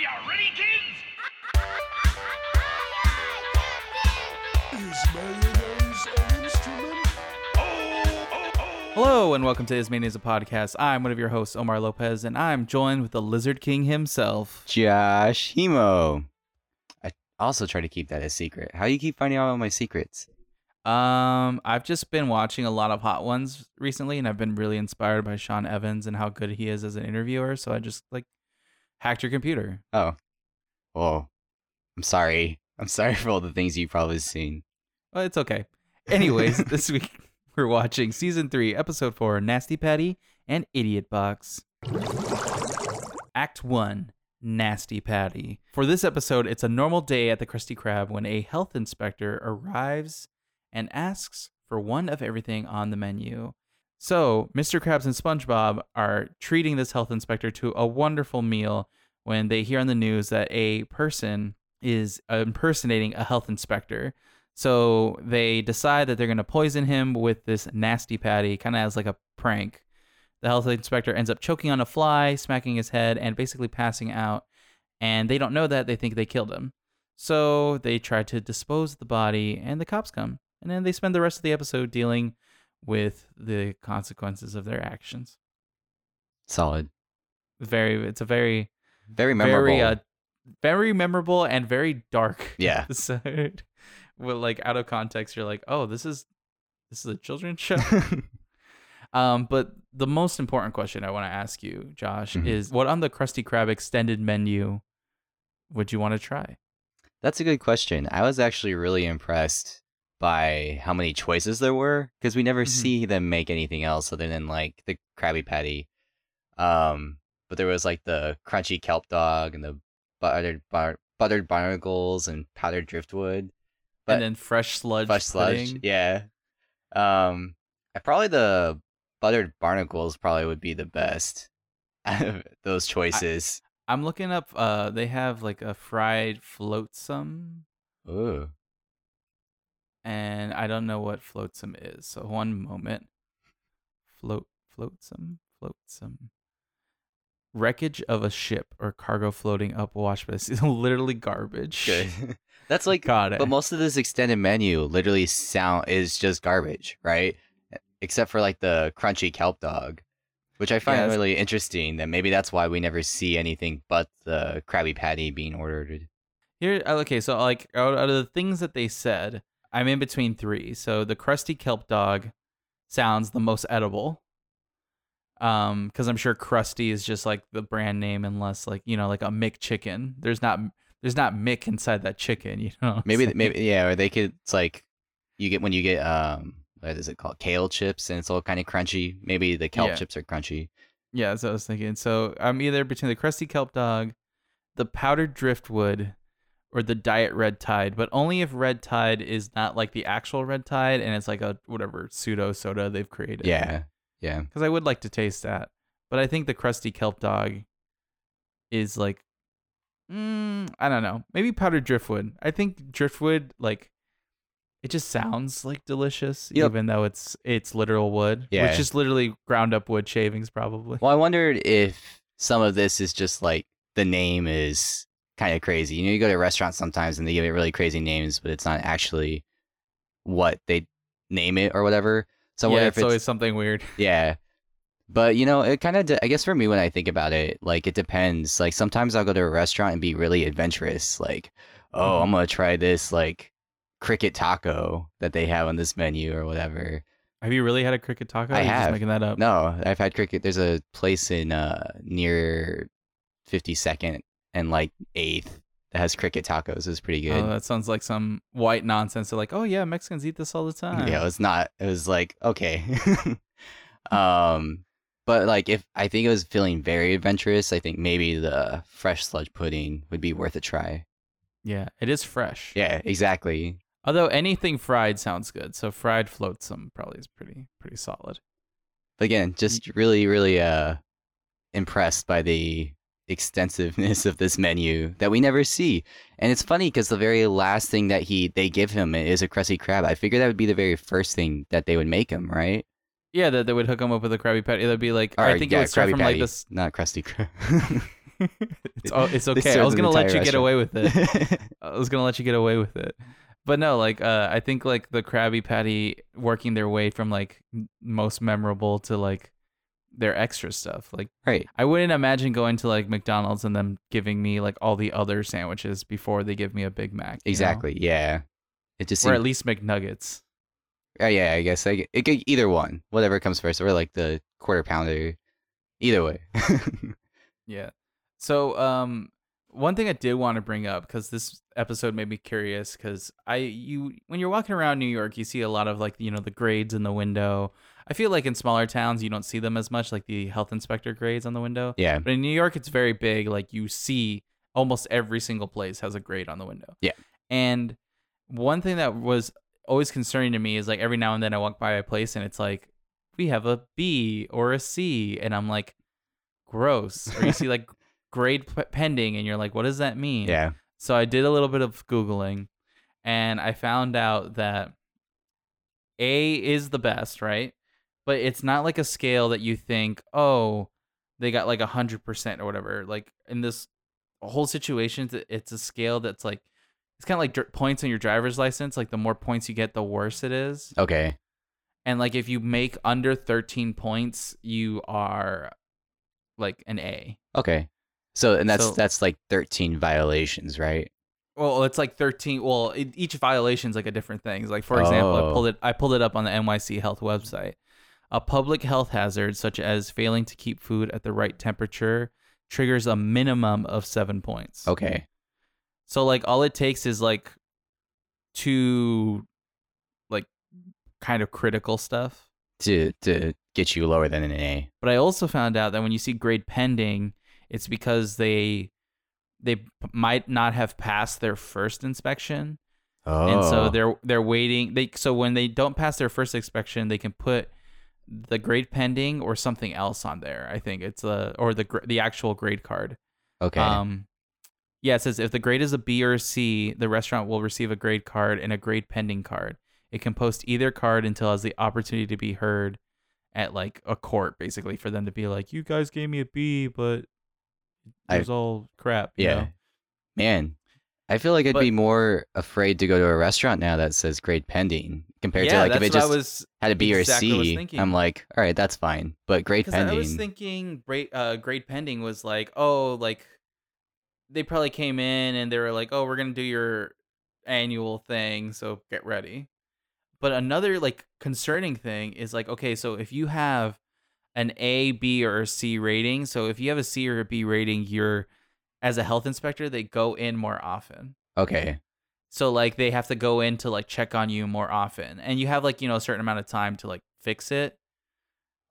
you ready, kids? Is mayonnaise an instrument? Oh, oh, oh. Hello and welcome to Ismania's a podcast. I'm one of your hosts, Omar Lopez, and I'm joined with the Lizard King himself. Josh Hemo. I also try to keep that a secret. How do you keep finding out all my secrets? Um, I've just been watching a lot of Hot Ones recently, and I've been really inspired by Sean Evans and how good he is as an interviewer. So I just like hacked your computer. Oh, oh, I'm sorry. I'm sorry for all the things you've probably seen. Well, it's okay. Anyways, this week we're watching season three, episode four, Nasty Patty and Idiot Box. Act one, Nasty Patty. For this episode, it's a normal day at the Krusty Krab when a health inspector arrives and asks for one of everything on the menu. So, Mr. Krabs and SpongeBob are treating this health inspector to a wonderful meal when they hear on the news that a person is uh, impersonating a health inspector. So they decide that they're going to poison him with this nasty patty, kind of as like a prank. The health inspector ends up choking on a fly, smacking his head, and basically passing out. And they don't know that. They think they killed him. So they try to dispose of the body, and the cops come. And then they spend the rest of the episode dealing with the consequences of their actions. Solid. Very, it's a very, Very memorable. very, uh, very memorable and very dark Yeah. episode. Well, like out of context, you're like, oh, this is this is a children's show. um, but the most important question I want to ask you, Josh, Mhm. is what on the Krusty Krab extended menu would you want to try? That's a good question. I was actually really impressed by how many choices there were because we never Mhm. see them make anything else other than like the Krabby Patty. Um, but there was like the crunchy kelp dog and the buttered bar- buttered barnacles and powdered driftwood. But and then fresh sludge. fresh sludge, pudding. yeah. Um, I probably the buttered barnacles probably would be the best out of those choices. I'm looking up. Uh, they have like a fried floatsome, Ooh, and I don't know what floatsome is. So one moment. Float, floatsome, floatsome. Wreckage of a ship or cargo floating up wash this is literally garbage. good. That's like Got it. But most of this extended menu literally sound is just garbage, right? Except for like the crunchy kelp dog, which I find it's- really interesting. That maybe that's why we never see anything but the Krabby Patty being ordered. Here, uh, okay, so like out of the things that they said, I'm in between three. So the crusty kelp dog sounds the most edible. Um, because I'm sure crusty is just like the brand name, unless like you know, like a Mick chicken. There's not there's not Mick inside that chicken, you know. Maybe, saying? maybe yeah, or they could. It's like you get when you get um, what is it called? Kale chips, and it's all kind of crunchy. Maybe the kelp Yeah. chips are crunchy. Yeah, that's what I was thinking. So I'm either between the crusty kelp dog, the powdered driftwood, or the diet red tide, but only if red tide is not like the actual red tide and it's like a whatever pseudo soda they've created. Yeah, yeah. because I would like to taste that. But I think the crusty kelp dog is like, mm, I don't know, maybe powdered driftwood. I think driftwood like it just sounds like delicious, Yep. even though it's it's literal wood, Yeah. which is literally ground up wood shavings, probably. Well, I wondered if some of this is just like the name is kind of crazy. You know, you go to restaurants sometimes and they give it really crazy names, but it's not actually what they name it or whatever. So yeah, it's it's always something weird. yeah. But you know, it kind of I guess for me when I think about it, like it depends. Like sometimes I'll go to a restaurant and be really adventurous, like, oh. I'm gonna try this like cricket taco that they have on this menu or whatever. Have you really had a cricket taco? I have. Just making that up. No, I've had cricket. There's a place in uh near 52nd and like 8th that has cricket tacos. is pretty good. Oh, that sounds like some white nonsense. They're like, oh yeah, Mexicans eat this all the time. yeah, it's not. It was like okay. um, but like if I think it was feeling very adventurous, I think maybe the fresh sludge pudding would be worth a try. yeah, it is fresh. Yeah, exactly. Although anything fried sounds good, so fried floatsome probably is pretty pretty solid. But again, just really, really uh impressed by the extensiveness of this menu that we never see. And it's funny because the very last thing that he they give him is a crusty crab. I figured that would be the very first thing that they would make him, right? Yeah, that they would hook him up with a Krabby Patty. That'd be like Or, I think yeah, it would start Krabby from Patty, like this. not crusty crab. it's, it's okay. I was gonna let you get away with it. I was gonna let you get away with it. But no, like uh, I think like the Krabby Patty working their way from like most memorable to like their extra stuff. Like right. I wouldn't imagine going to like McDonald's and them giving me like all the other sandwiches before they give me a Big Mac. you know? Exactly. Yeah. It just Or at least McNuggets. uh, yeah, I guess I, it could either one, whatever comes first, or like the quarter pounder. Either way. Yeah. So, um, one thing I did want to bring up because this episode made me curious because I you when you're walking around New York, you see a lot of like you know the grades in the window. I feel like in smaller towns you don't see them as much, like the health inspector grades on the window. yeah. But in New York, it's very big. Like you see almost every single place has a grade on the window. Yeah. And one thing that was always concerning to me is like every now and then I walk by a place and it's like we have a B or a C, and I'm like, gross. Or you see like grade p- pending, and you're like, what does that mean? Yeah. So I did a little bit of googling, and I found out that A is the best, right? But it's not like a scale that you think, oh, they got like a hundred percent or whatever. Like in this whole situation, it's a scale that's like it's kind of like dr- points on your driver's license. Like the more points you get, the worse it is. Okay. And like if you make under thirteen points, you are like an A. Okay. So and that's So- that's like 13 violations, right? Well, it's like thirteen. Well, it, each is like a different thing. Like for example, I Oh. pulled it. I pulled it up on the NYC Health website. A public health hazard such as failing to keep food at the right temperature triggers a minimum of seven points. Okay. So like all it takes is like two, like kind of critical stuff. To to get you lower than an A. But I also found out that when you see grade pending, it's because they they p- might not have passed their first inspection. Oh. and so oh. they're they're waiting they so when they don't pass their first inspection they can put the grade pending or something else on there i think it's a or the the actual grade card okay. um yeah it says if the grade is a b or a c the restaurant will receive a grade card and a grade pending card it can post either card until it has the opportunity to be heard at like a court basically for them to be like you guys gave me a b but it was all crap you yeah. know? Man, I feel like I'd But- be more afraid to go to a restaurant now that says grade pending compared yeah to like if it just had a B exactly what I was or a C. I'm like, all right, that's fine. But grade pending. I was thinking grade uh grade pending was like, oh, like they probably came in and they were like, oh, we're gonna do your annual thing, so get ready. But another like concerning thing is like, okay, so if you have an A, B, or a C rating, so if you have a C or a B rating, you're as a health inspector, they go in more often. okay. So like they have to go in to like check on you more often. And you have like, you know, a certain amount of time to like fix it.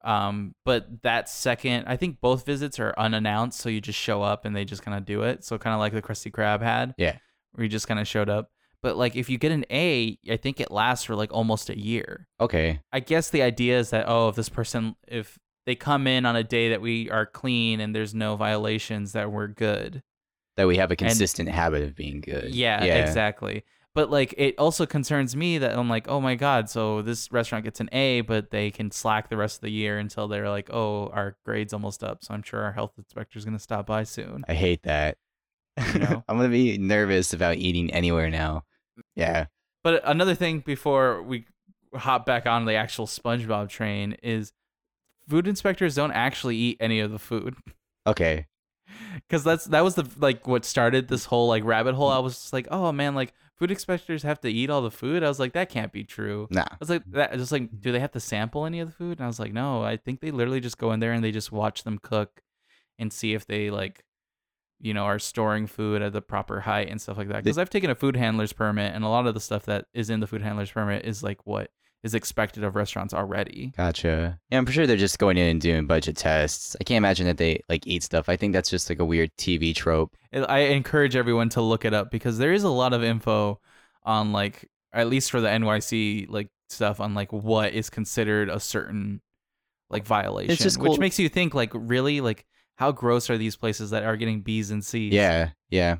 Um, but that second, I think both visits are unannounced, so you just show up and they just kind of do it. So kind of like the Krusty Krab had. Yeah. Where you just kind of showed up. But like if you get an A, I think it lasts for like almost a year. Okay. I guess the idea is that oh, if this person if they come in on a day that we are clean and there's no violations that we're good. That we have a consistent habit of being good. Yeah, exactly. But like it also concerns me that I'm like, oh my god, so this restaurant gets an A, but they can slack the rest of the year until they're like, oh, our grade's almost up, so I'm sure our health inspector's gonna stop by soon. I hate that. You know? I'm gonna be nervous about eating anywhere now. Yeah. But another thing before we hop back on the actual SpongeBob train is food inspectors don't actually eat any of the food. Okay. Cause that's that was the like what started this whole like rabbit hole. I was just like, oh man, like food inspectors have to eat all the food. I was like, that can't be true. Nah. I was like, that just like, do they have to sample any of the food? And I was like, no, I think they literally just go in there and they just watch them cook and see if they like, you know, are storing food at the proper height and stuff like that. Because I've taken a food handler's permit and a lot of the stuff that is in the food handler's permit is like what is expected of restaurants already. Gotcha. Yeah, I'm sure they're just going in and doing budget tests. I can't imagine that they like eat stuff. I think that's just like a weird TV trope. I encourage everyone to look it up because there is a lot of info on like at least for the NYC like stuff on like what is considered a certain like violation, it's just which makes you think like really like how gross are these places that are getting B's and C's? Yeah, yeah.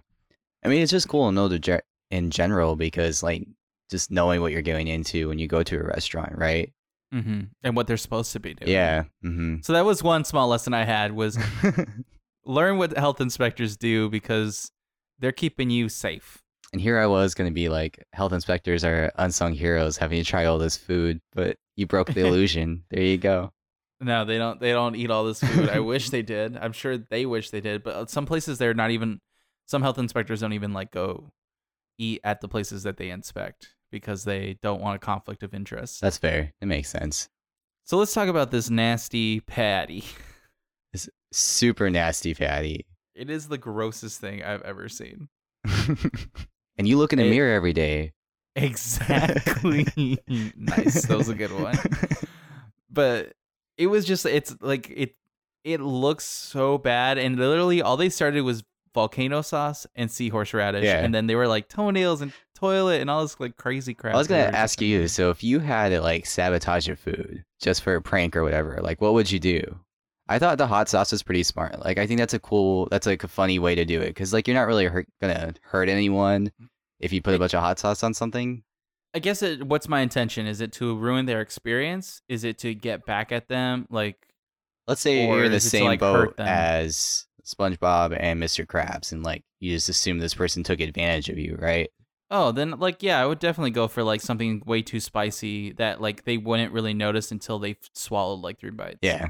I mean, it's just cool to know the ge- in general because like just knowing what you're going into when you go to a restaurant, right? hmm and what they're supposed to be doing. Yeah. Mm-hmm. So that was one small lesson I had was learn what health inspectors do because they're keeping you safe. And here I was going to be like, health inspectors are unsung heroes having to try all this food, but you broke the illusion. there you go. No, they don't. They don't eat all this food. I wish they did. I'm sure they wish they did. But uh, some places they're not even. Some health inspectors don't even like go eat at the places that they inspect because they don't want a conflict of interest. That's fair. It makes sense. So let's talk about this nasty patty. This super nasty patty. It is the grossest thing I've ever seen. and you look in the It- mirror every day. Exactly. nice. That was a good one. But it was just it's like it it looks so bad and literally all they started was volcano sauce and seahorse radish Yeah. and then they were like toenails and toilet and all this like crazy crap. I was gonna they were just ask you. So if you had to like sabotage your food just for a prank or whatever, like what would you do? I thought the hot sauce was pretty smart. Like I think that's a cool, that's like a funny way to do it because like you're not really hurt, gonna hurt anyone if you put a bunch of hot sauce on something. I guess it, what's my intention? Is it to ruin their experience? Is it to get back at them? Like Let's say you're in the it to, same like, boat as SpongeBob and Mr. Krabs, and like you just assume this person took advantage of you, right? Oh, then like yeah, I would definitely go for like something way too spicy that like they wouldn't really notice until they swallowed like three bites. Yeah.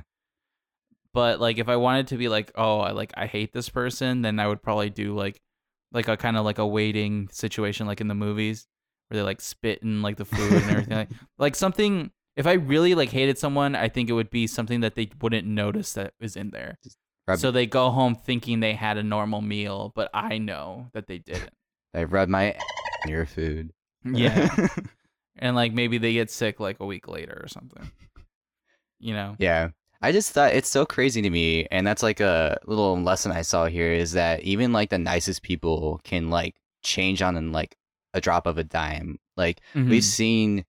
But like if I wanted to be like, oh, I like I hate this person, then I would probably do like like a kind of like a waiting situation like in the movies where they like spit in like the food and everything like like something if I really like hated someone, I think it would be something that they wouldn't notice that is in there. So they go home thinking they had a normal meal, but I know that they didn't. I rubbed my your food. Yeah. and like maybe they get sick like a week later or something. You know? Yeah. I just thought it's so crazy to me, and that's like a little lesson I saw here is that even like the nicest people can like change on in like a drop of a dime. Like we've Mhm. seen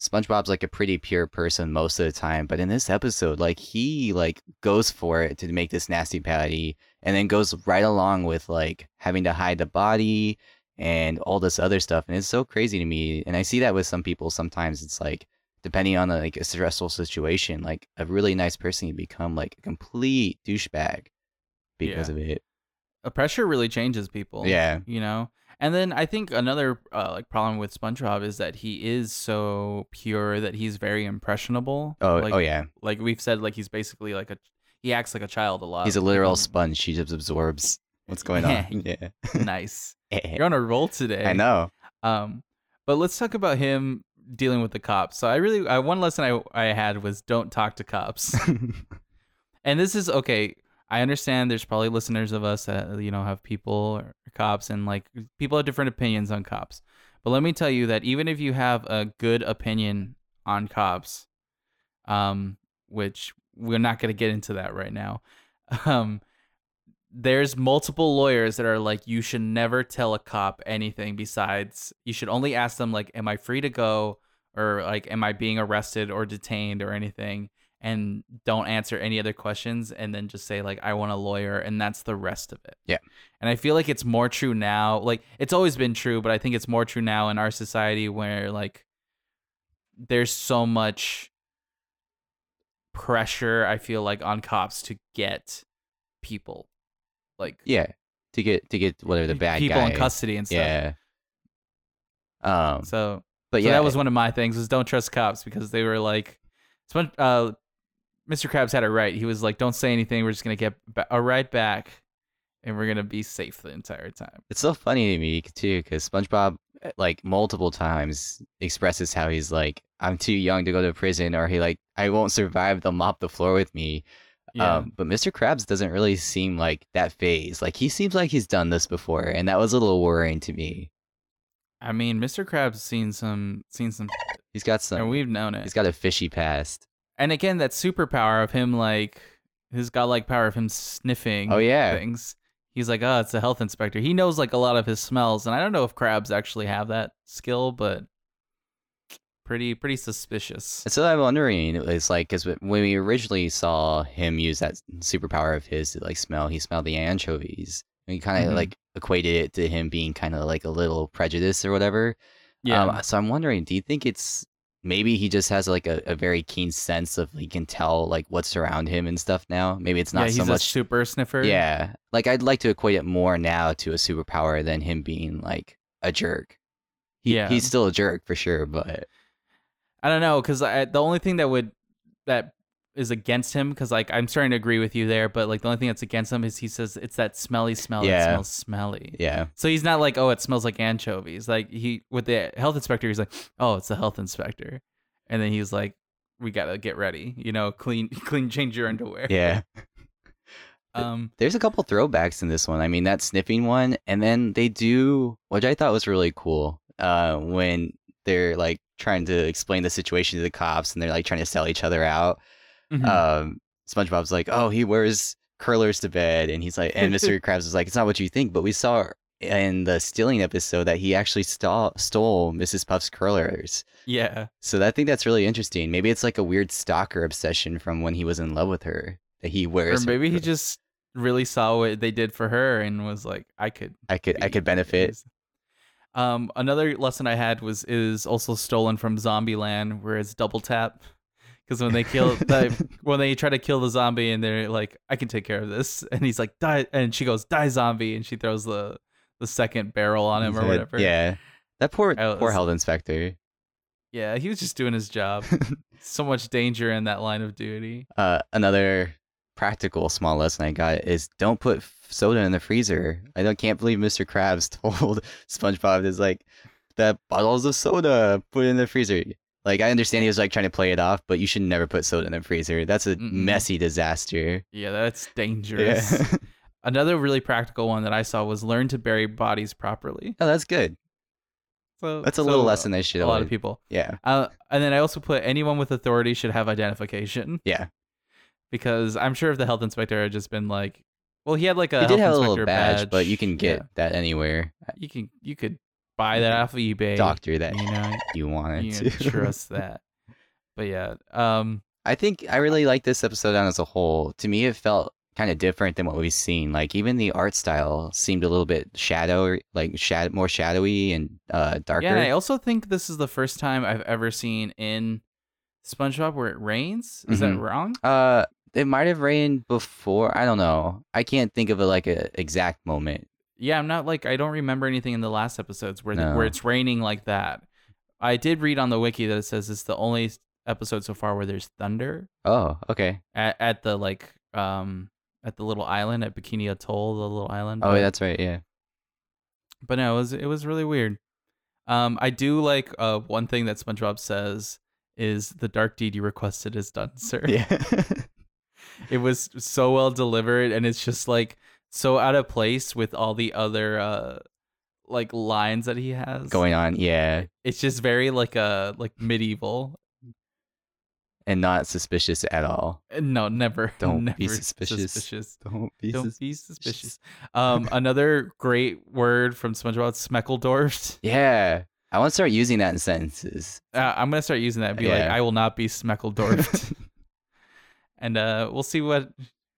SpongeBob's like a pretty pure person most of the time, but in this episode, like he like goes for it to make this nasty patty, and then goes right along with like having to hide the body and all this other stuff, and it's so crazy to me. And I see that with some people. Sometimes it's like depending on like a stressful situation, like a really nice person can become like a complete douchebag because Yeah. of it. A pressure really changes people. Yeah. You know? And then I think another uh, like problem with SpongeBob is that he is so pure that he's very impressionable. Oh, like, oh yeah. Like we've said, like he's basically like a he acts like a child a lot. He's a literal sponge. He just absorbs what's going on. Yeah. nice. You're on a roll today. I know. Um, but let's talk about him dealing with the cops. So I really, I, one lesson I I had was don't talk to cops. and this is okay. I understand there's probably listeners of us that you know have people or cops and like people have different opinions on cops. But let me tell you that even if you have a good opinion on cops, um, which we're not going to get into that right now, um, there's multiple lawyers that are like you should never tell a cop anything besides you should only ask them like am i free to go? Or like am i being arrested or detained or anything? And don't answer any other questions and then just say like i want a lawyer and that's the rest of it. Yeah. and i feel like it's more true now like it's always been true but i think it's more true now in our society where like there's so much pressure i feel like on cops to get people like Yeah. To get to get whatever the bad people guy. in custody and stuff. Yeah. Um. So, but so yeah, that was one of my things was don't trust cops because they were like, uh, Mr. Krabs had it right. He was like, don't say anything. We're just gonna get ba- a ride back, and we're gonna be safe the entire time. It's so funny to me too, because SpongeBob uh, like multiple times expresses how he's like, I'm too young to go to prison, or he like, I won't survive. They'll mop the floor with me. Yeah. Um, but Mr. Krabs doesn't really seem like that phase. Like he seems like he's done this before, and that was a little worrying to me. I mean, Mr. Krabs seen some seen some, He's got and some. we've known it. He's got a fishy past. and again, that superpower of him like his godlike power of him sniffing. Oh, yeah. things. He's like, oh, it's a health inspector. He knows like a lot of his smells, and I don't know if crabs actually have that skill, but pretty pretty suspicious. So I'm wondering, it's like, because when we originally saw him use that superpower of his to like smell, he smelled the anchovies. We kind of Mhm. like equated it to him being kind of like a little prejudiced or whatever. Yeah, Um, so I'm wondering, do you think it's maybe he just has like a, a very keen sense of he can tell like what's around him and stuff now. Maybe it's not yeah, he's so a much super sniffer. Yeah. Like I'd like to equate it more now to a superpower than him being like a jerk. He, Yeah. He's still a jerk for sure, but I don't know because the only thing that would that is against him because like I'm starting to agree with you there, but like the only thing that's against him is he says it's that smelly smell that Yeah. smells smelly. yeah. So he's not like, oh, it smells like anchovies. Like he with the health inspector, he's like, oh, it's the health inspector, and then he's like, we gotta get ready, you know, clean, clean, change your underwear. Yeah. Um. There's a couple throwbacks in this one. I mean, that sniffing one, and then they do, which I thought was really cool, uh, when they're like trying to explain the situation to the cops and they're like trying to sell each other out. mhm. um, SpongeBob's like, oh, he wears curlers to bed, and he's like, and Mr. Krabs is like, it's not what you think, but we saw in the stealing episode that he actually stole stole Mrs. Puff's curlers. yeah. So I think that's really interesting. Maybe it's like a weird stalker obsession from when he was in love with her that he wears. her maybe he just really saw what they did for her and was like, I could I could I could benefit. Um, another lesson I had was is also stolen from Zombieland, where it's double tap. Because when they kill the, when they try to kill the zombie and they're like, I can take care of this, and he's like, die, and she goes, die zombie, and she throws the the second barrel on him or head- whatever. Yeah. That poor I poor was- health inspector. yeah, he was just doing his job. so much danger in that line of duty. uh, another practical small lesson I got is don't put soda in the freezer. I don't, can't believe Mr. Krabs told SpongeBob is like that bottles of soda put in the freezer. Like I understand he was like trying to play it off, but you should never put soda in the freezer. That's a Mm-mm. messy disaster. Yeah, that's dangerous. Yeah. Another really practical one that I saw was learn to bury bodies properly. oh, that's good. So That's a little so lesson they should a lot of people. Yeah. Uh, and then I also put anyone with authority should have identification Yeah. Because I'm sure if the health inspector had just been like, well, he had like a He did health have a little inspector badge, but you can get Yeah. that anywhere. you can you could buy that off of eBay. Doctor that you know, you wanted you to. trust that. But yeah, um, I think I really like this episode on as a whole. To me, it felt kind of different than what we've seen. Like even the art style seemed a little bit shadow, like shad- more shadowy and uh, darker. yeah. And I also think this is the first time I've ever seen in SpongeBob where it rains. Is that Mhm. wrong? uh, it might have rained before. I don't know. I can't think of a, like a exact moment. Yeah, I'm not like I don't remember anything in the last episodes where the, where it's raining like that. I did read on the wiki that it says it's the only episode so far where there's thunder Oh, okay. at, at the like um at the little island at Bikini Atoll, the little island. Oh, but, that's right. Yeah. but no, it was it was really weird. Um, I do like uh one thing that SpongeBob says is the dark deed you requested is done, sir. Yeah. It was so well delivered, and it's just like so out of place with all the other uh like lines that he has Going on. Yeah. it's just very like a like medieval And not suspicious at all. Uh, no never Don't never be suspicious. suspicious. Don't be don't be suspicious um another great word from spongebob smeckledorfed Yeah. I want to start using that in sentences. uh, i'm gonna start using that and be like i will not be smeckledorfed and uh we'll see what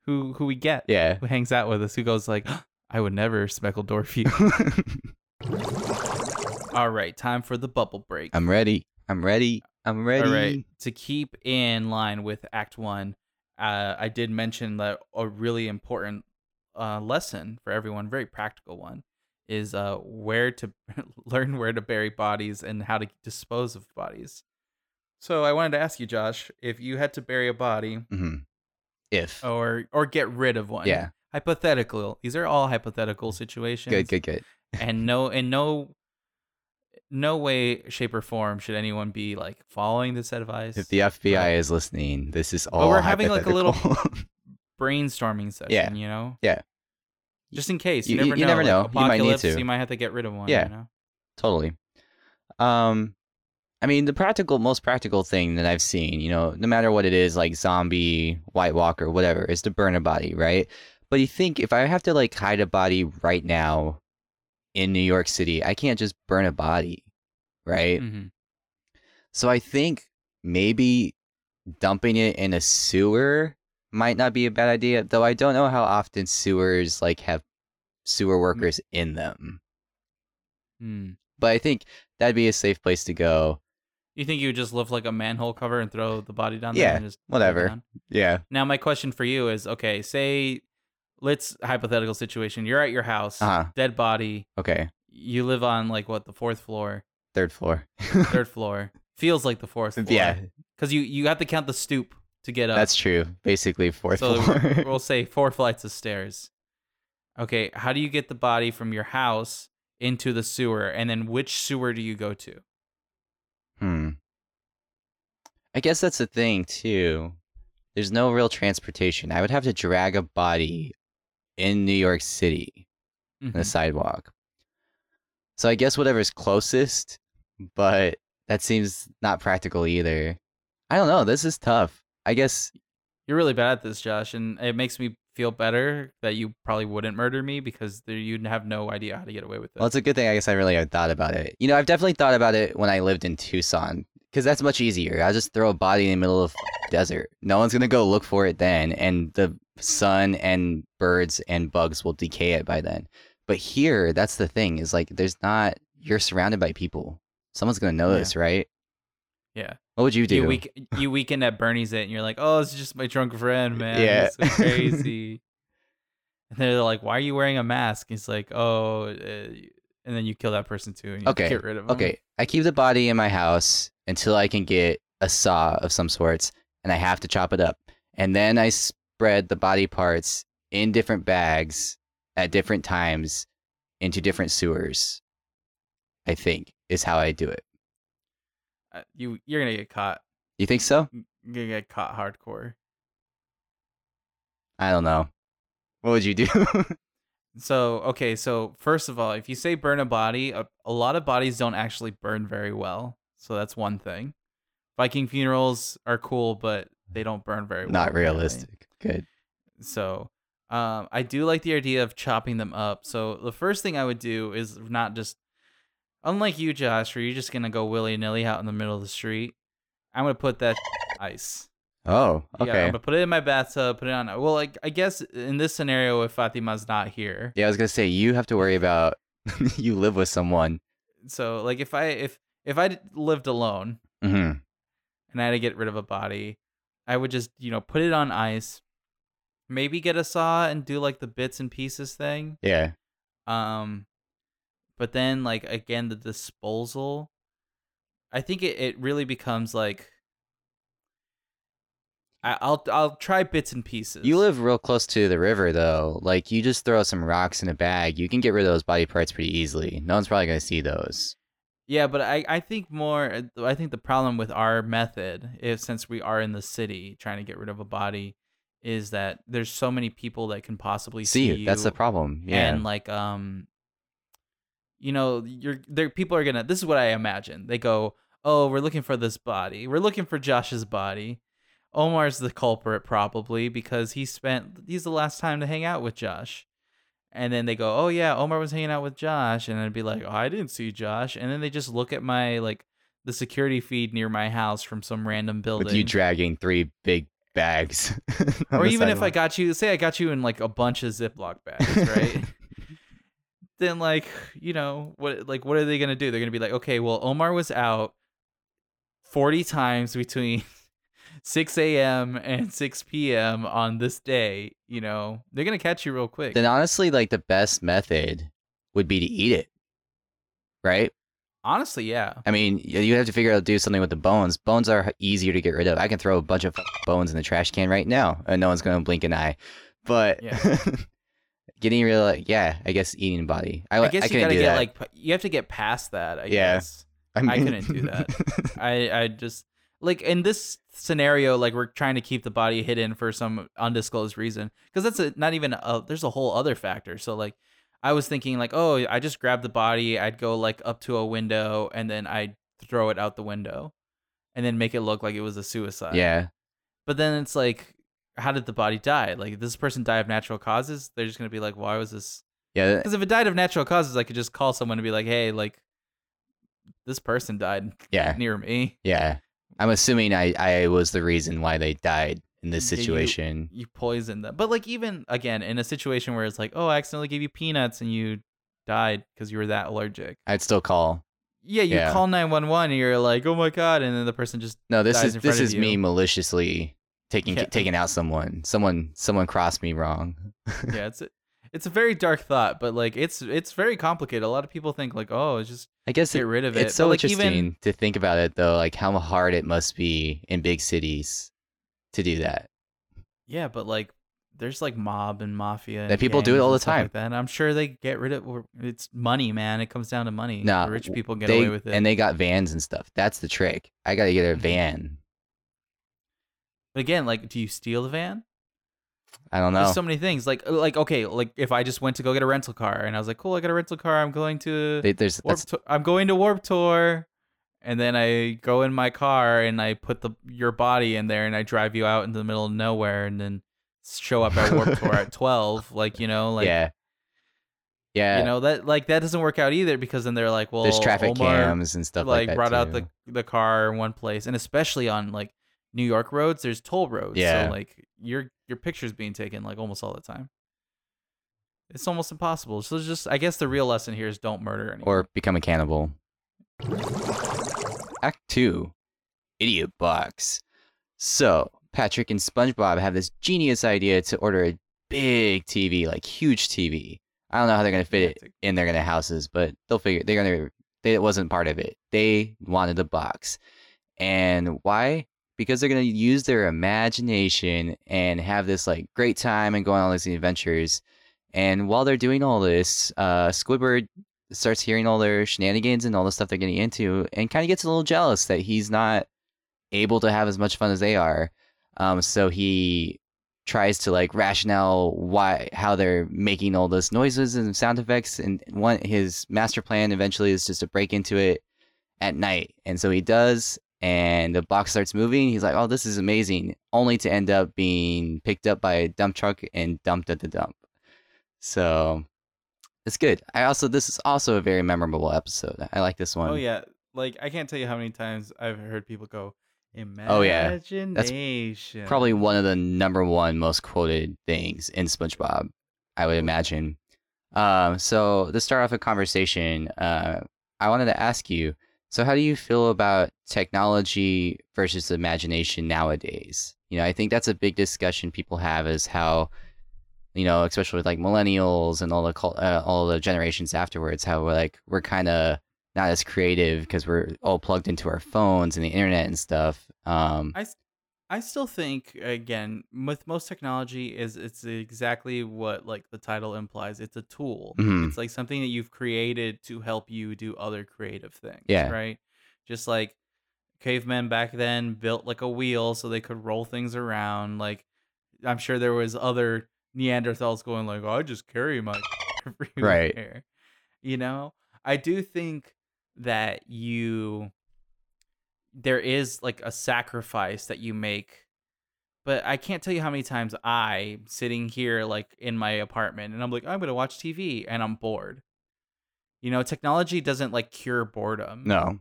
who who we get Yeah. who hangs out with us who goes like i would never smeckledorf you all right time for the bubble break I'm ready. I'm ready. I'm ready. All right. To keep in line with Act One, uh, I did mention that a really important uh, lesson for everyone, very practical one, is uh, where to learn where to bury bodies and how to dispose of bodies. So I wanted to ask you, Josh, if you had to bury a body hmm If. or or get rid of one, yeah. hypothetical. These are all hypothetical situations. Good, good, good. and no in no no way shape or form should anyone be like following this advice If the FBI is listening, this is all. But we're having, like, a little- brainstorming session Yeah. you know Yeah. just in case you, You- you- never you know never like, know. You might need apocalypse, to. you might have to get rid of one Yeah. you know? totally. Um, I mean, the practical, most practical thing that I've seen, you know, no matter what it is, like zombie, White Walker, whatever, is to burn a body, right? But you think if I have to like hide a body right now in New York City, I can't just burn a body, right? Mhm. So I think maybe dumping it in a sewer might not be a bad idea, though I don't know how often sewers like have sewer workers in them. Hmm. But I think that'd be a safe place to go. You think you would just lift like a manhole cover and throw the body down there? Yeah, whatever. Yeah. Now my question for you is: Okay, say, let's hypothetical situation. You're at your house, Uh-huh. dead body. Okay. You live on like what the fourth floor, Third floor. third floor. Feels like the fourth floor. yeah, because you you have to count the stoop to get up. that's true. Basically, fourth so floor. we'll say four flights of stairs. Okay, how do you get the body from your house into the sewer, and then which sewer do you go to? Hmm. I guess that's the thing too. There's no real transportation. I would have to drag a body in New York City on the Mhm. sidewalk. So I guess whatever's closest, but that seems not practical either. I don't know. This is tough. I guess You're really bad at this, Josh, and it makes me feel better that you probably wouldn't murder me because there, you'd have no idea how to get away with it. well, it's a good thing. I guess I really thought about it. You know, I've definitely thought about it when I lived in Tucson because that's much easier. I'll just throw a body in the middle of desert. No one's gonna go look for it then, and the sun and birds and bugs will decay it by then. But here, that's the thing is like there's not. You're surrounded by people. Someone's gonna notice, right? yeah, What would you do? you week you weekend at Bernie's it, and you're like, oh, it's just my drunk friend, man. Yeah. it's so crazy. and they're like, why are you wearing a mask? He's like, oh, uh, and then you kill that person too, and you Okay, get rid of him. Okay, I keep the body in my house until I can get a saw of some sorts, and I have to chop it up. And then I spread the body parts in different bags at different times into different sewers. I think is how I do it. Uh, you you're gonna get caught. You think so? You're gonna get caught hardcore. I don't know. What would you do? So okay, so first of all, if you say burn a body, a, a lot of bodies don't actually burn very well. So that's one thing. Viking funerals are cool, but they don't burn very well. Not realistic. Good. So um, I do like the idea of chopping them up. So the first thing I would do is not just, unlike you, Josh, where you're just gonna go willy nilly out in the middle of the street. I'm gonna put that ice. Oh, Yeah, I'm gonna put it in my bathtub. Put it on. Well, like I guess in this scenario, if Fatima's not here, Yeah, I was gonna say you have to worry about you live with someone. so like if I if if I lived alone hmm and I had to get rid of a body, I would just you know put it on ice, maybe get a saw and do like the bits and pieces thing. Yeah. Um, but then like again the disposal, I think it, it really becomes like. I, I'll I'll try bits and pieces. You live real close to the river, though. Like, you just throw some rocks in a bag. You can get rid of those body parts pretty easily. No one's probably going to see those. Yeah, but I, I think more. I think the problem with our method is since we are in the city trying to get rid of a body, is that there's so many people that can possibly See see you. That's the problem. Yeah. And like um, you know, you're there. People are gonna. This is what I imagine. They go, "Oh, we're looking for this body. We're looking for Josh's body." Omar's the culprit probably because he spent. He's the last time to hang out with Josh. And then they go, "Oh yeah, Omar was hanging out with Josh," and I'd be like, "Oh, I didn't see Josh." And then they just look at my like the security feed near my house from some random building. With you dragging three big bags. or even if I got you, say I got you in like a bunch of Ziploc bags, right? then like you know what? Like what are they gonna do? They're gonna be like, okay, well Omar was out forty times between six a.m. and six p.m. on this day. You know they're gonna catch you real quick. Then honestly, like, the best method would be to eat it. Right? Honestly, yeah. I mean, you have to figure out to do something with the bones. Bones are easier to get rid of. I can throw a bunch of bones in the trash can right now, and no one's gonna blink an eye. But Yeah. getting of, like, yeah, I guess eating body. I, I guess you gotta get that. like you have to get past that. I Yeah. guess. I, I couldn't do that. I I just like in this scenario, like we're trying to keep the body hidden for some undisclosed reason because that's a, not even a. There's a whole other factor. So like, I was thinking like, oh, I just grab the body, I'd go like up to a window and then I'd throw it out the window, and then make it look like it was a suicide. yeah. But then it's like, how did the body die? Like, this person die of natural causes? They're just gonna be like, why was this? Yeah. Because if it died of natural causes, I could just call someone and be like, hey, like, this person died Yeah. near me. Yeah. I'm assuming I, I was the reason why they died in this Yeah, you- situation. you poisoned them. But like even again in a situation where it's like, oh, I accidentally gave you peanuts and you died because you were that allergic. I'd still call. yeah, you Yeah. call 911 and you're like, "Oh my god." And then the person just No, this is this is me maliciously taking Yeah. taking out someone. Someone someone crossed me wrong. yeah, it's a, it's a very dark thought, but like it's it's very complicated. A lot of people think like, "Oh, it's just I guess get it, rid of it." it's so but, like, interesting even to think about it though, like how hard it must be in big cities to do that. yeah, but like there's like mob and mafia and That people do it all the time. Like. And I'm sure they get rid of it. it's money, man. It comes down to money. Nah, rich people get they, away with it. And they got vans and stuff. That's the trick. I gotta get a Mhm. van. But again, like, do you steal the van? I don't know. There's so many things. Like, uh, like okay, like if I just went to go get a rental car and I was like, cool, I got a rental car. I'm going to They- there's Warped Tour. I'm going to Warped Tour, and then I go in my car and I put the your body in there and I drive you out into the middle of nowhere and then show up at Warped Tour at twelve. Like you know, like yeah. Yeah. you know that like that doesn't work out either because then they're like, well, there's traffic Omar, cams and stuff like, like brought out the the car in one place, and especially on like New York roads, there's toll roads. Yeah. So like your your picture's being taken like almost all the time. It's almost impossible. So it's just I guess the real lesson here is don't murder anyone. or become a cannibal. Act two, idiot box. So Patrick and SpongeBob have this genius idea to order a big TV, like huge TV. I don't know how they're gonna fit it in their gonna houses, but they'll figure. They're gonna. They, it wasn't part of it. They wanted the box, and why? Because they're gonna use their imagination and have this like great time and go on all these adventures. And while they're doing all this, uh, Squidward starts hearing all their shenanigans and all the stuff they're getting into, and kind of gets a little jealous that he's not able to have as much fun as they are. Um, so he tries to like rationale why how they're making all this noises and sound effects. And one his master plan eventually is just to break into it at night, and so he does. And the box starts moving. He's like, "Oh, this is amazing!" Only to end up being picked up by a dump truck and dumped at the dump. So it's good. I also this is also a very memorable episode. I like this one. Oh yeah, like I can't tell you how many times I've heard people go, Oh, yeah. imagination. Probably one of the number one most quoted things in SpongeBob, I would imagine. Um, so to start off a conversation, uh, I wanted to ask you. So, how do you feel about technology versus imagination nowadays? You know, I think that's a big discussion people have is how, you know, especially with like millennials and all the uh, all the generations afterwards, how we're like we're kind of not as creative because we're all plugged into our phones and the internet and stuff. Um, I, I still think again with most technology is it's exactly what like the title implies. It's a tool. Mhm. It's like something that you've created to help you do other creative things. Yeah. Right. Just like cavemen back then built like a wheel so they could roll things around. Like I'm sure there was other Neanderthals going like, oh, I just carry my Right. You know, I do think that you there is like a sacrifice that you make but i can't tell you how many times i sitting here like in my apartment and i'm like i'm gonna watch tv and i'm bored you know technology doesn't like cure boredom no,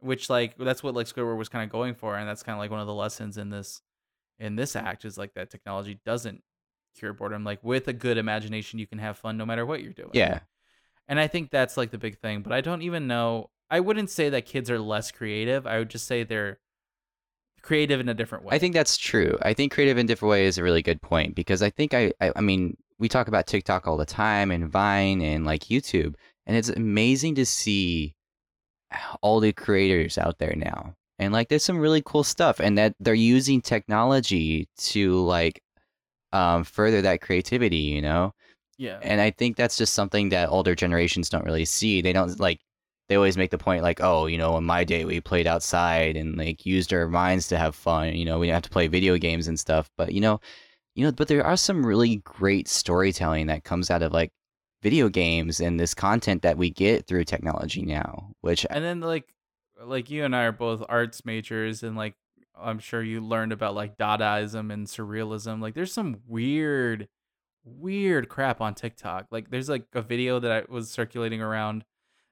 which like that's what like squidward was kind of going for and that's kind of like one of the lessons in this in this act is like that technology doesn't cure boredom like with a good imagination you can have fun no matter what you're doing yeah. and I think that's like the big thing. But I don't even know. I wouldn't say that kids are less creative. I would just say they're creative in a different way. I think that's true. I think creative in a different way is a really good point because I think I, I, I mean, we talk about TikTok all the time and Vine and like YouTube, and it's amazing to see all the creators out there now. And like, there's some really cool stuff, and that they're using technology to like um, further that creativity, you know. yeah. And I think that's just something that older generations don't really see. They don't like they always make the point like, oh, you know, in my day we played outside and like used our minds to have fun. You know, we didn't have to play video games and stuff. But you know, you know, but there are some really great storytelling that comes out of like video games and this content that we get through technology now, which and then like like you and I are both arts majors and like I'm sure you learned about like Dadaism and surrealism. Like there's some weird weird crap on TikTok. Like there's like a video that I was circulating around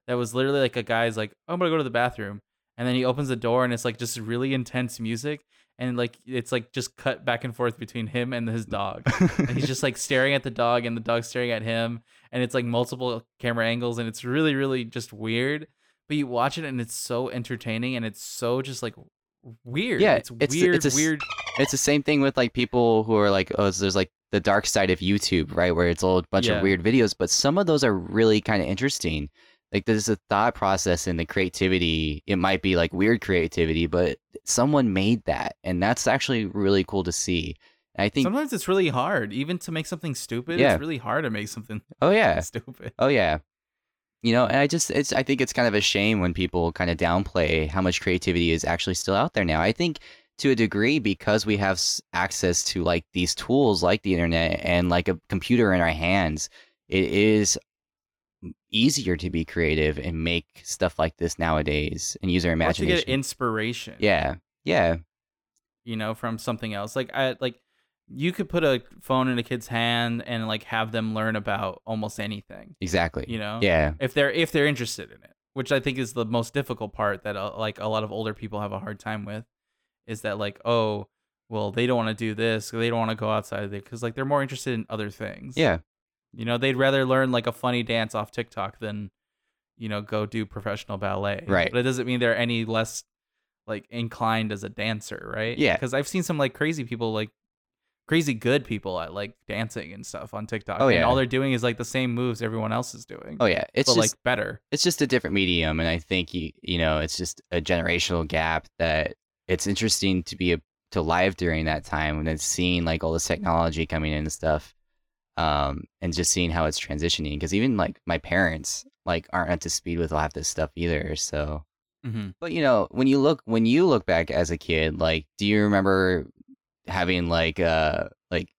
that was literally like a guy's like, "Oh, I'm to go to the bathroom." And then he opens the door and it's like just really intense music and like it's like just cut back and forth between him and his dog. and he's just like staring at the dog and the dog's staring at him and it's like multiple camera angles and it's really really just weird but you watch it and it's so entertaining and it's so just like weird. Yeah, it's, it's- weird, it's a weird. It's the same thing with like people who are like, oh, so there's like the dark side of YouTube, right? Where it's all a bunch Yeah. of weird videos, but some of those are really kind of interesting. Like there's a thought process in the creativity. It might be like weird creativity, but someone made that, and that's actually really cool to see. I think, Sometimes it's really hard, even to make something stupid. Yeah. It's really hard to make something oh yeah, stupid. Oh yeah. You know, and I just it's I think it's kind of a shame when people kind of downplay how much creativity is actually still out there now. I think to a degree because we have access to like these tools like the internet and like a computer in our hands, it is easier to be creative and make stuff like this nowadays and use our imagination. get inspiration. yeah. Yeah. you know, from something else. Like I like you could put a phone in a kid's hand and like have them learn about almost anything, Exactly. you know? Yeah. If they're if they're interested in it, which I think is the most difficult part that uh, like a lot of older people have a hard time with is that like, oh, well, they don't want to do this, they don't want to go outside of the because like they're more interested in other things. Yeah. You know, they'd rather learn like a funny dance off TikTok than you know, go do professional ballet. Right. But it doesn't mean they're any less like inclined as a dancer, right? Yeah. Because I've seen some like crazy people, like crazy good people at like dancing and stuff on TikTok. Oh, yeah. And all they're doing is like the same moves everyone else is doing. Oh yeah. It's just like better. it's just a different medium and i think you you know it's just a generational gap that it's interesting to be a, to live during that time and then seeing like all this mm-hmm. technology coming in and stuff um and just seeing how it's transitioning because even like my parents like aren't up to speed with half this stuff either so hmm but you know when you look when you look back as a kid like do you remember having like uh like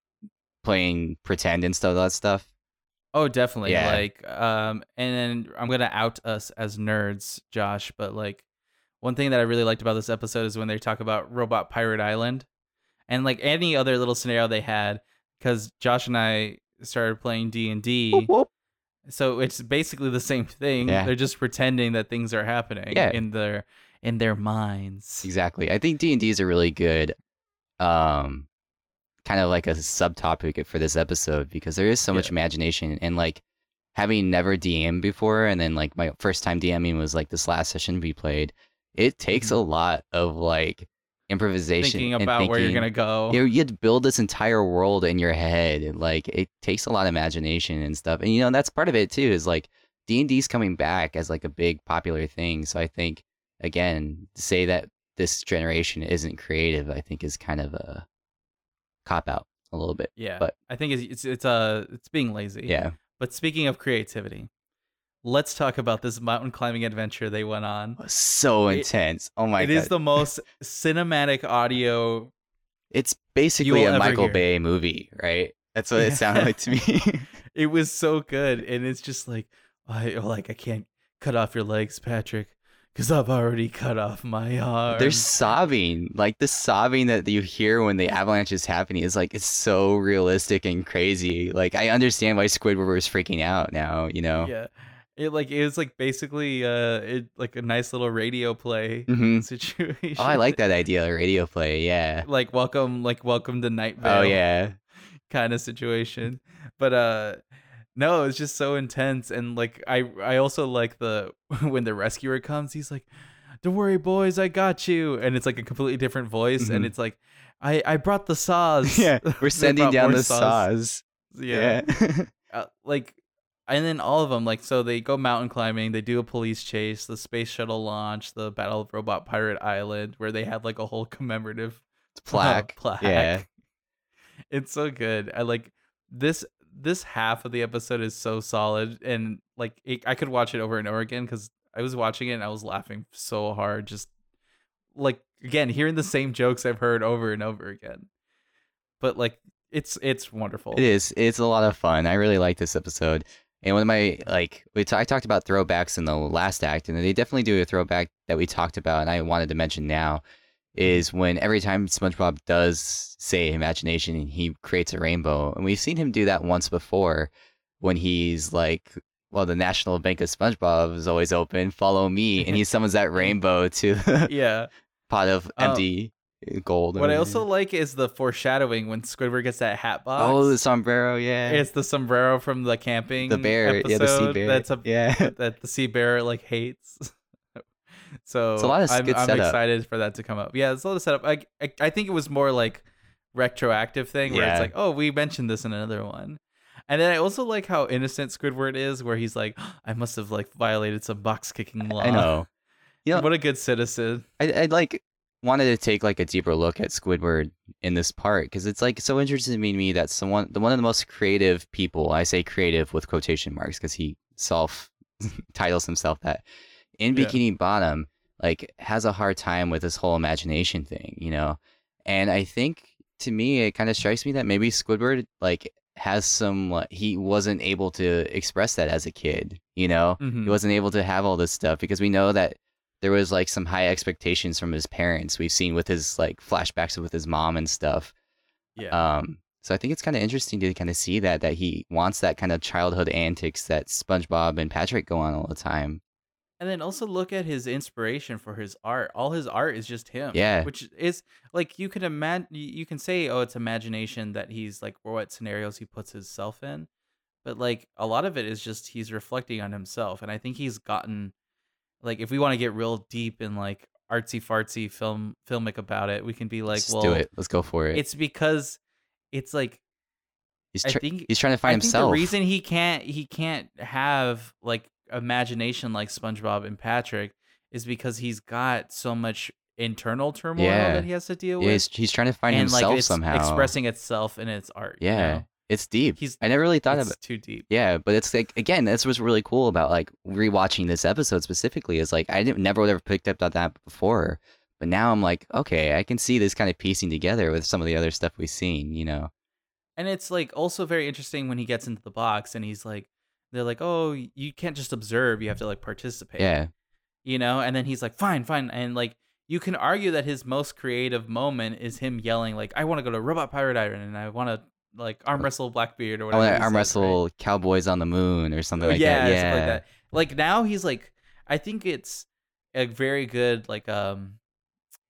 playing pretend and stuff that stuff Oh, definitely. Yeah. Like, um, and then I'm gonna out us as nerds, Josh. But like, one thing that I really liked about this episode is when they talk about Robot Pirate Island, and like any other little scenario they had, because Josh and I started playing D and D. So it's basically the same thing. Yeah. They're just pretending that things are happening Yeah. in their in their minds. Exactly. I think D and D is a really good, um, kind of like a subtopic for this episode because there is so much imagination and like having never DM before and then like my first time DMing was like this last session we played. It takes Mhm. a lot of like improvisation Thinking about where you're gonna go. you, know, you have to build this entire world in your head like it takes a lot of imagination and stuff and you know that's part of it too is like d&d's coming back as like a big popular thing so i think again to say that this generation isn't creative i think is kind of a cop out a little bit yeah, but- I think it's it's it's uh it's being lazy. yeah But speaking of creativity, let's talk about this mountain climbing adventure they went on. so It- intense oh my It god is the most cinematic audio. it's basically a michael hear. bay movie right that's what it sounded like to me It was so good, and it's just like I like I can't cut off your legs, Patrick, because I've already cut off my arm. They're sobbing. Like the sobbing that you hear when the avalanche is happening is like it's so realistic and crazy. Like I understand why Squidward was freaking out now, you know. yeah. It like it was like basically uh it like a nice little radio play hmm situation. Oh, I like that idea, of a radio play. Yeah. like welcome like welcome to Night Vale. Oh yeah. kind of situation. But uh no, it's just so intense and like I I also like the when the rescuer comes, he's like, "Don't worry, boys, I got you." And it's like a completely different voice and Mhm. it's like I I brought the saws. Yeah. We're sending down the saws. Yeah. Yeah. Uh, like and then all of them like so they go mountain climbing, they do a police chase, the space shuttle launch, the Battle of Robot Pirate Island where they have like a whole commemorative Plaque. plaque. Yeah. It's so good. I like this this half of the episode is so solid and like it, I could watch it over and over again cuz I was watching it and I was laughing so hard just like again hearing the same jokes I've heard over and over again. But like it's it's wonderful. It is. It's a lot of fun. I really like this episode. And one of my like, we t- I talked about throwbacks in the last act, and they definitely do a throwback that we talked about, and I wanted to mention now, is when every time SpongeBob does say imagination, he creates a rainbow, and we've seen him do that once before, when he's like, well, the National Bank of SpongeBob is always open. Follow me, and he summons that rainbow to Yeah. pot of uh, empty gold. What I also like is the foreshadowing when Squidward gets that hat box. oh, the sombrero, yeah, it's the sombrero from the camping the bear, yeah, the sea bear, That's a yeah. that the sea bear like hates. So It's a lot of I'm, I'm excited for that to come up. Yeah, it's a lot of setup. I, I I think it was more like retroactive thing where Yeah. it's like, oh, we mentioned this in another one. And then I also like how innocent Squidward is, where he's like, I must have like violated some box kicking law. I know. You know, what a good citizen. I, I like wanted to take like a deeper look at Squidward in this part because it's like so interesting to me that someone, the one of the most creative people, I say creative with quotation marks because he self titles himself that in Yeah. Bikini Bottom, like has a hard time with this whole imagination thing, you know. And I think to me, it kind of strikes me that maybe Squidward like has some like, he wasn't able to express that as a kid, you know Mhm. he wasn't able to have all this stuff because we know that there was like some high expectations from his parents we've seen with his like flashbacks with his mom and stuff Yeah. um so i think it's kind of interesting to kind of see that that he wants that kind of childhood antics that spongebob and patrick go on all the time And then also look at his inspiration for his art. All his art is just him. Yeah. Which is like you can imagine. You can say, oh, it's imagination that he's like or what scenarios he puts himself in, but like a lot of it is just he's reflecting on himself. And I think he's gotten like if we want to get real deep and like artsy fartsy film filmic about it, we can be like, Let's well, do it let's go for it it's because it's like he's, I think he's trying to I find think himself the reason he can't he can't have like imagination like SpongeBob and Patrick is because he's got so much internal turmoil Yeah. that he has to deal yeah, with, he's, he's trying to find and himself like it's somehow expressing itself in its art. you yeah know? It's deep He's- i never really thought of it too deep. Yeah, but it's like again, that's what's really cool about like rewatching this episode specifically is like I didn't never would have picked up on that before, but now I'm like, okay, I can see this kind of piecing together with some of the other stuff we've seen, you know. And it's like also very interesting when he gets into the box and he's like, they're like, oh, you can't just observe, you have to like participate. Yeah, you know and then he's like fine fine and like you can argue that his most creative moment is him yelling like i want to go to robot pirate island and i want to like arm wrestle blackbeard or whatever want he to arm says, right? wrestle cowboys on the moon or something like yeah, that. something Yeah, like that like now he's like i think it's a very good like um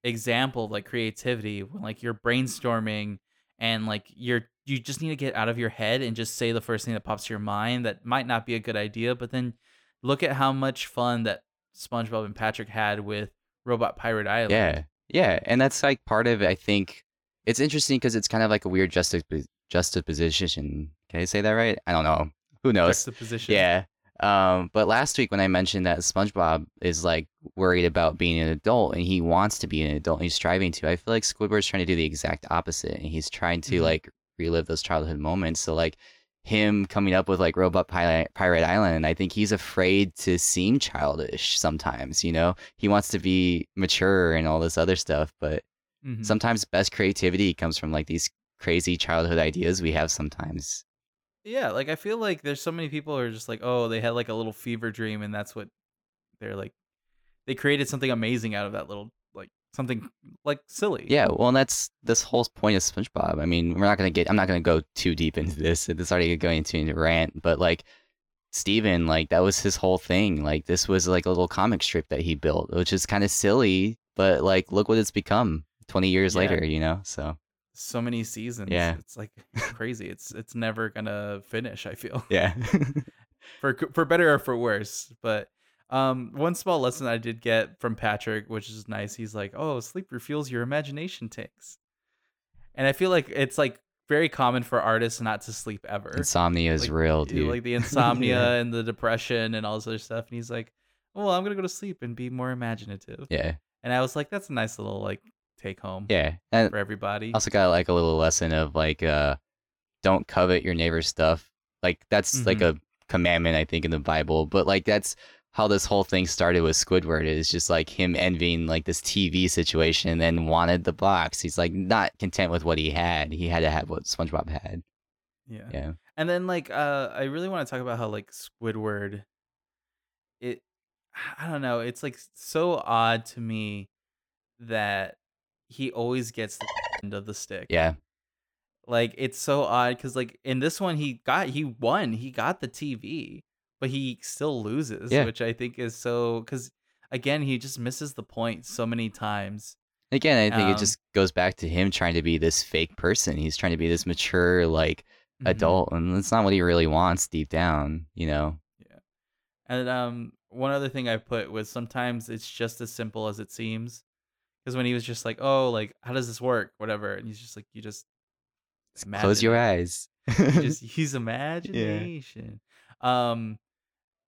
example of like creativity when like you're brainstorming and like you're you just need to get out of your head and just say the first thing that pops to your mind that might not be a good idea but then look at how much fun that SpongeBob and Patrick had with Robot Pirate Island. yeah, yeah, and that's like part of it. I think it's interesting because it's kind of like a weird juxtap- juxtaposition. Can I say that right? I don't know. Who knows? Juxtaposition. Yeah. Um, but last week when I mentioned that SpongeBob is like worried about being an adult and he wants to be an adult and he's striving to, I feel like Squidward's trying to do the exact opposite and he's trying to Mhm. like relive those childhood moments. So like him coming up with like Robot Pirate, Pirate Island, and I think he's afraid to seem childish sometimes, you know? He wants to be mature and all this other stuff, but Mhm. sometimes best creativity comes from like these crazy childhood ideas we have sometimes. Yeah, like I feel like there's so many people who are just like, oh, they had like a little fever dream, and that's what they're like. They created something amazing out of that little like something like silly. Yeah, well, and that's this whole point of SpongeBob. I mean, we're not gonna get. I'm not gonna go too deep into this. It's already going into a rant, but like Stephen, like that was his whole thing. Like this was like a little comic strip that he built, which is kind of silly, but like look what it's become 20 years Yeah. later. You know, so so many seasons. Yeah. it's like crazy. It's it's never gonna finish. I feel yeah, for for better or for worse. But um, one small lesson I did get from Patrick, which is nice. He's like, "Oh, sleep refuels your imagination tanks," and I feel like it's like very common for artists not to sleep ever. insomnia is real, dude. Like the insomnia Yeah. and the depression and all this other stuff. And he's like, "Well, I'm gonna go to sleep and be more imaginative." yeah, And I was like, "That's a nice little like take home yeah, and for everybody." also got like a little lesson of like uh don't covet your neighbor's stuff like that's like Mm-hmm. a commandment i think in the bible but like that's how this whole thing started with squidward is just like him envying like this tv situation and then wanted the box he's like not content with what he had he had to have what spongebob had yeah. yeah And then like uh I really want to talk about how like Squidward it I don't know, it's like so odd to me that he always gets the end of the stick. yeah Like it's so odd cuz like in this one he got he won, he got the TV, but he still loses, Yeah. which I think is so cuz again he just misses the point so many times. again i think Um, it just goes back to him trying to be this fake person he's trying to be this mature like Mhm. adult and that's not what he really wants deep down you know Yeah, And um, one other thing I put was sometimes it's just as simple as it seems. Because when he was just like, "Oh, like how does this work?" Whatever, and he's just like, "You just Close your eyes. You just use imagination." Um,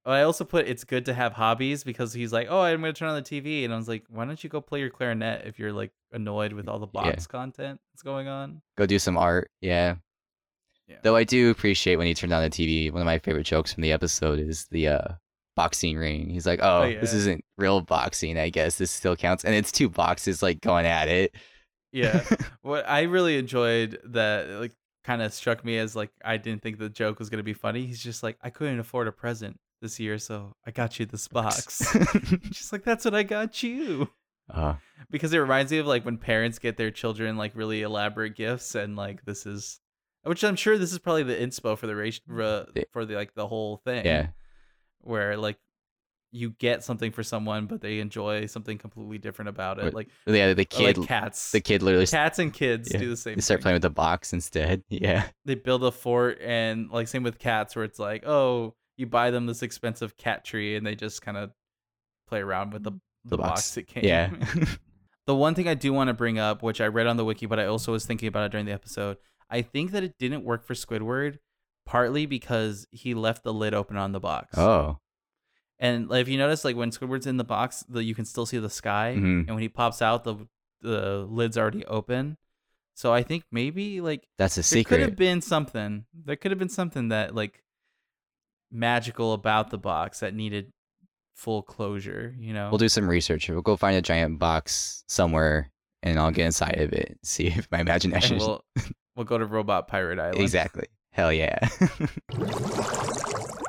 but I also put it's good to have hobbies because he's like, "Oh, I'm gonna turn on the TV," and I was like, "Why don't you go play your clarinet if you're like annoyed with all the Yeah. box content that's going on?" Go do some art. Yeah. Yeah. Though I do appreciate when he turned on the TV. One of my favorite jokes from the episode is the uh, boxing ring. He's like, "Oh, this yeah. isn't real boxing. I guess this still counts." And it's two boxes like going at it. Yeah. what I really enjoyed that like kind of struck me as like I didn't think the joke was gonna be funny. He's just like, I couldn't afford a present this year, so I got you this box. just like that's what I got you. uh, Because it reminds me of like when parents get their children like really elaborate gifts and like this is which I'm sure this is probably the inspo for the race uh, for the like the whole thing. yeah. Where like you get something for someone but they enjoy something completely different about it. Like, Yeah. The like kid. cats. the kid literally. cats and kids yeah, do the same They start thing. playing with the box instead. Yeah. they build a fort and like same with cats where it's like oh you buy them this expensive cat tree and they just kind of play around with the, mm, the, The box. box. it came Yeah. the one thing i do want to bring up which i read on the wiki but i also was thinking about it during the episode i think that it didn't work for squidward partly because he left the lid open on the box oh. and like, if you notice like when squidward's in the box the, you can still see the sky Mhm. and when he pops out the the lid's already open so i think maybe like That's a secret. there could have secret. been something. There could have been something that like magical about the box that needed full closure. You know, We'll do some research. We'll go find a giant box somewhere, and I'll get inside of it. See if my imagination. and is- we'll we'll go to Robot Pirate Island. Exactly. Hell yeah.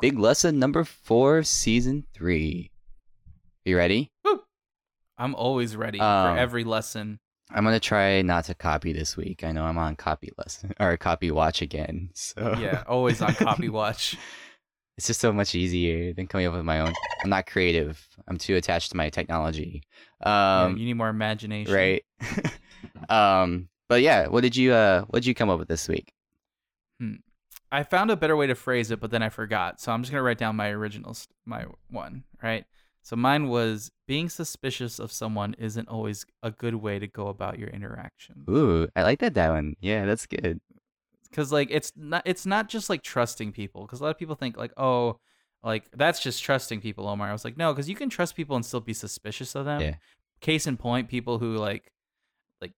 Big lesson number four, season three. You ready? I'm always ready Um, for every lesson. I'm gonna try not to copy this week. I know I'm on copy lesson or copy watch again. So Yeah, always on copy watch. it's just so much easier than coming up with my own. I'm not creative. I'm too attached to my technology. Yeah, Um, you need more imagination. right. um, but yeah, what did you uh, what did you come up with this week? I found a better way to phrase it, but then I forgot. So I'm just gonna write down my original, my one. Right. So mine was being suspicious of someone isn't always a good way to go about your interaction. Ooh, I like that that one. Yeah, that's good. because like it's not it's not just like trusting people because a lot of people think like oh like that's just trusting people omar i was like no because you can trust people and still be suspicious of them Yeah. case in point people who like like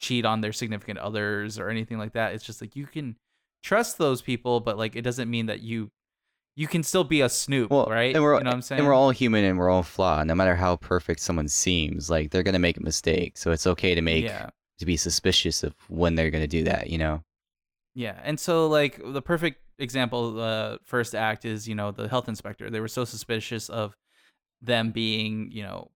cheat on their significant others or anything like that it's just like you can trust those people but like it doesn't mean that you you can still be a snoop Well, right And we're, you know what i'm saying And we're all human and we're all flawed. No matter how perfect someone seems, like they're gonna make a mistake. So it's okay to make yeah to be suspicious of when they're gonna do that. You know. Yeah, and so like the perfect example, uh, first act is you know the health inspector. They were so suspicious of them being you know,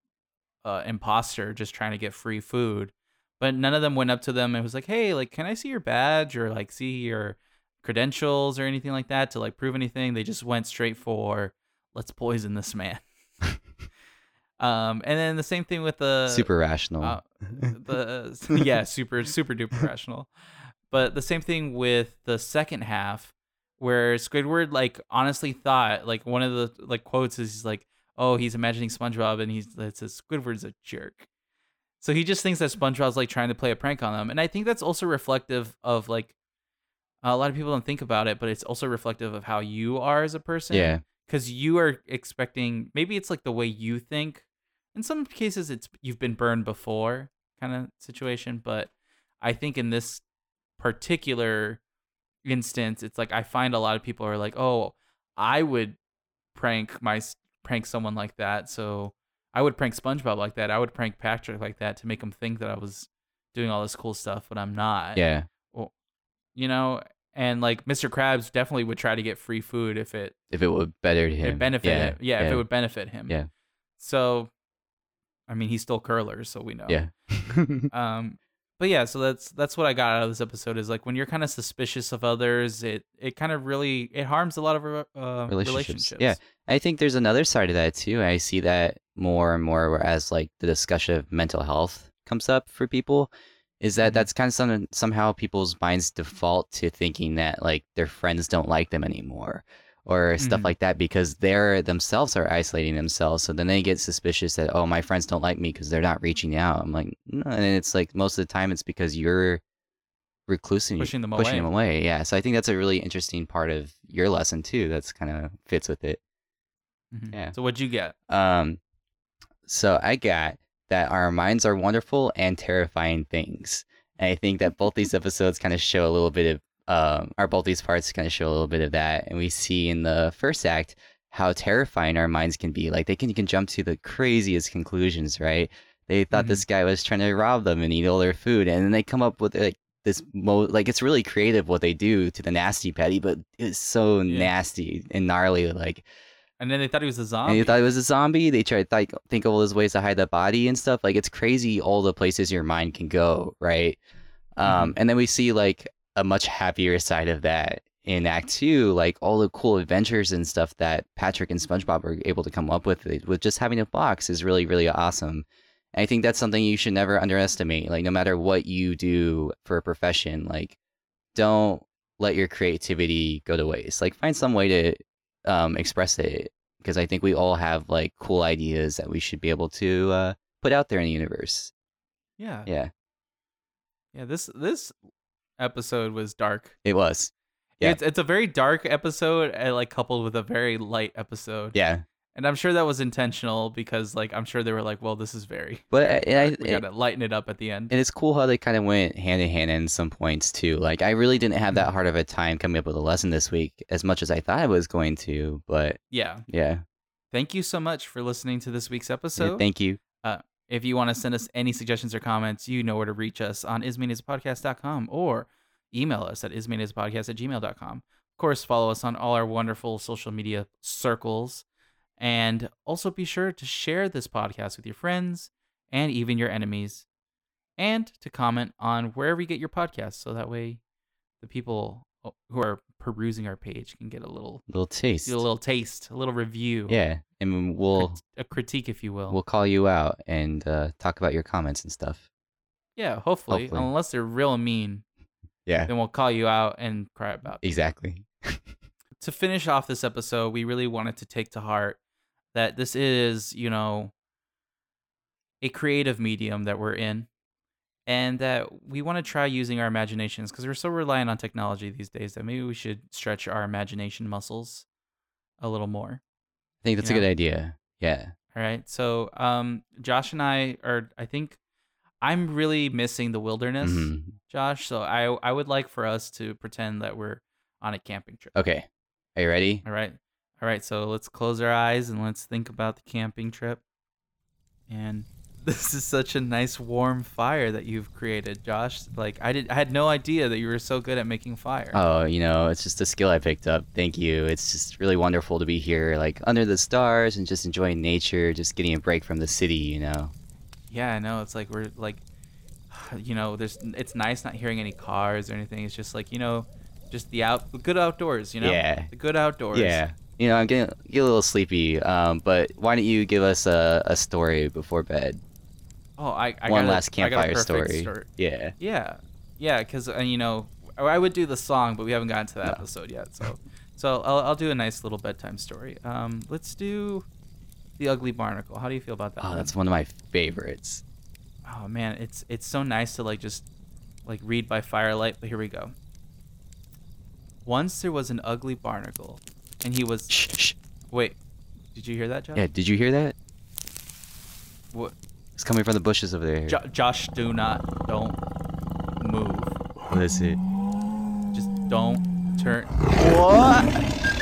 uh, imposter just trying to get free food, but none of them went up to them and was like, hey, like, can I see your badge or like see your credentials or anything like that to like prove anything? They just went straight for let's poison this man. um, and then the same thing with the Super rational. uh, the yeah, super super duper rational. But the same thing with the second half, where Squidward like honestly thought like one of the like quotes is he's like, oh, he's imagining SpongeBob, and he's it says Squidward's a jerk. So he just thinks that SpongeBob's like trying to play a prank on them, and I think that's also reflective of like a lot of people don't think about it, but it's also reflective of how you are as a person. Yeah. because you are expecting maybe it's like the way you think. In some cases it's you've been burned before kind of situation but i think in this particular instance it's like i find a lot of people are like oh i would prank my prank someone like that. So i would prank spongebob like that. I would prank patrick like that to make him think that i was doing all this cool stuff but i'm not. Yeah. You know and like mr krabs definitely would try to get free food if it If it would better him. it benefit yeah. him. Yeah, if it would benefit him. Yeah. So, I mean, he's still curlers, so we know. Yeah. Um, but yeah, so that's that's what I got out of this episode is like when you're kind of suspicious of others, it it kind of really it harms a lot of uh, Relationships. relationships. Yeah. I think there's another side of that too. I see that more and more whereas like the discussion of mental health comes up for people is that Mhm. that's kind of some, somehow people's minds default to thinking that like their friends don't like them anymore or stuff Mhm. like that because they're themselves are isolating themselves. So then they get suspicious that oh my friends don't like me because they're not reaching out. I'm like no, and it's like most of the time it's because you're reclusing Pushing them pushing away. them away. Yeah, so I think that's a really interesting part of your lesson too. That's kind of fits with it. Mhm. Yeah. So what'd you get? Um, so I got that our minds are wonderful and terrifying things. And I think that both these episodes kind of show a little bit of, um, or both these parts kind of show a little bit of that. And we see in the first act how terrifying our minds can be. Like they can, you can jump to the craziest conclusions, right? They thought this guy was trying to rob them and eat all their food, and then they come up with like this mo like it's really creative what they do to the Nasty Patty, but it's so Yeah. nasty and gnarly. Like And then they thought he was a and zombie. you thought it was a zombie. They tried to think, think of all those ways to hide the body and stuff. Like it's crazy all the places your mind can go, right? Um, and then we see like a much happier side of that in Act Two, like all the cool adventures and stuff that Patrick and SpongeBob were able to come up with with just having a box is really really awesome. And I think that's something you should never underestimate. Like no matter what you do for a profession, like don't let your creativity go to waste. Like find some way to um, express it because I think we all have like cool ideas that we should be able to uh, put out there in the universe. yeah. Yeah, Yeah, this this episode was dark. it was. Yeah. It's it's a very dark episode, uh, like coupled with a very light episode. Yeah, and I'm sure that was intentional because, like, I'm sure they were like, "Well, this is very." but very and I, we gotta lighten it up at the end. and it's cool how they kind of went hand in hand in some points too. Like I really didn't have that mm-hmm. hard of a time coming up with a lesson this week as much as I thought I was going to. But yeah. yeah, Thank you so much for listening to this week's yeah, episode. thank you. Uh, if you want to send us any suggestions or comments, you know where to reach us on ismainitspodcast.com or email us at ismainitspodcast at gmail.com. Of course, follow us on all our wonderful social media circles. And also be sure to share this podcast with your friends and even your enemies. And to comment on wherever you get your podcasts so that way the people who are perusing our page can get a little little taste. a little taste, a little review. yeah, and we'll a critique if you will. we'll call you out and uh, talk about your comments and stuff. Yeah, hopefully. Hopefully. Unless they're real mean, Yeah, then we'll call you out and cry about it. exactly. To finish off this episode, we really wanted to take to heart that this is, you know, a creative medium that we're in and that we want to try using our imaginations because we're so reliant on technology these days that maybe we should stretch our imagination muscles a little more. I think that's You a good idea. Yeah. All right. So, um, Josh and I are, I think, I'm really missing the wilderness. Mhm. Josh. So I I would like for us to pretend that we're on a camping trip. Okay. Are you ready? All right. All right. So let's close our eyes and let's think about the camping trip. And this is such a nice warm fire that you've created, Josh. Like I did I had no idea that you were so good at making fire. Oh, you know, it's just a skill I picked up. Thank you. It's just really wonderful to be here, like under the stars and just enjoying nature, just getting a break from the city, you know. Yeah, I know. It's like we're like you know, there's it's nice not hearing any cars or anything. It's just like, you know, just the out the good outdoors, you know? Yeah. The good outdoors. Yeah. You know, I'm getting get a little sleepy. Um, but why don't you give us a, a story before bed? Oh, I, I One got a- last a campfire perfect story. Yeah. Yeah, yeah, because uh, you know I would do the song, but we haven't gotten to that No. episode yet. So, so I'll, I'll do a nice little bedtime story. Um, let's do the Ugly Barnacle. How do you feel about that? Oh, one? that's one of my favorites. Oh man, it's it's so nice to like just like read by firelight. But here we go. Once there was an ugly barnacle, and he was Shh, shh. wait. Did you hear that, Josh? Yeah, did you hear that? What? It's coming from the bushes over there. Jo- Josh, do not, don't move. Listen. Just don't turn. What?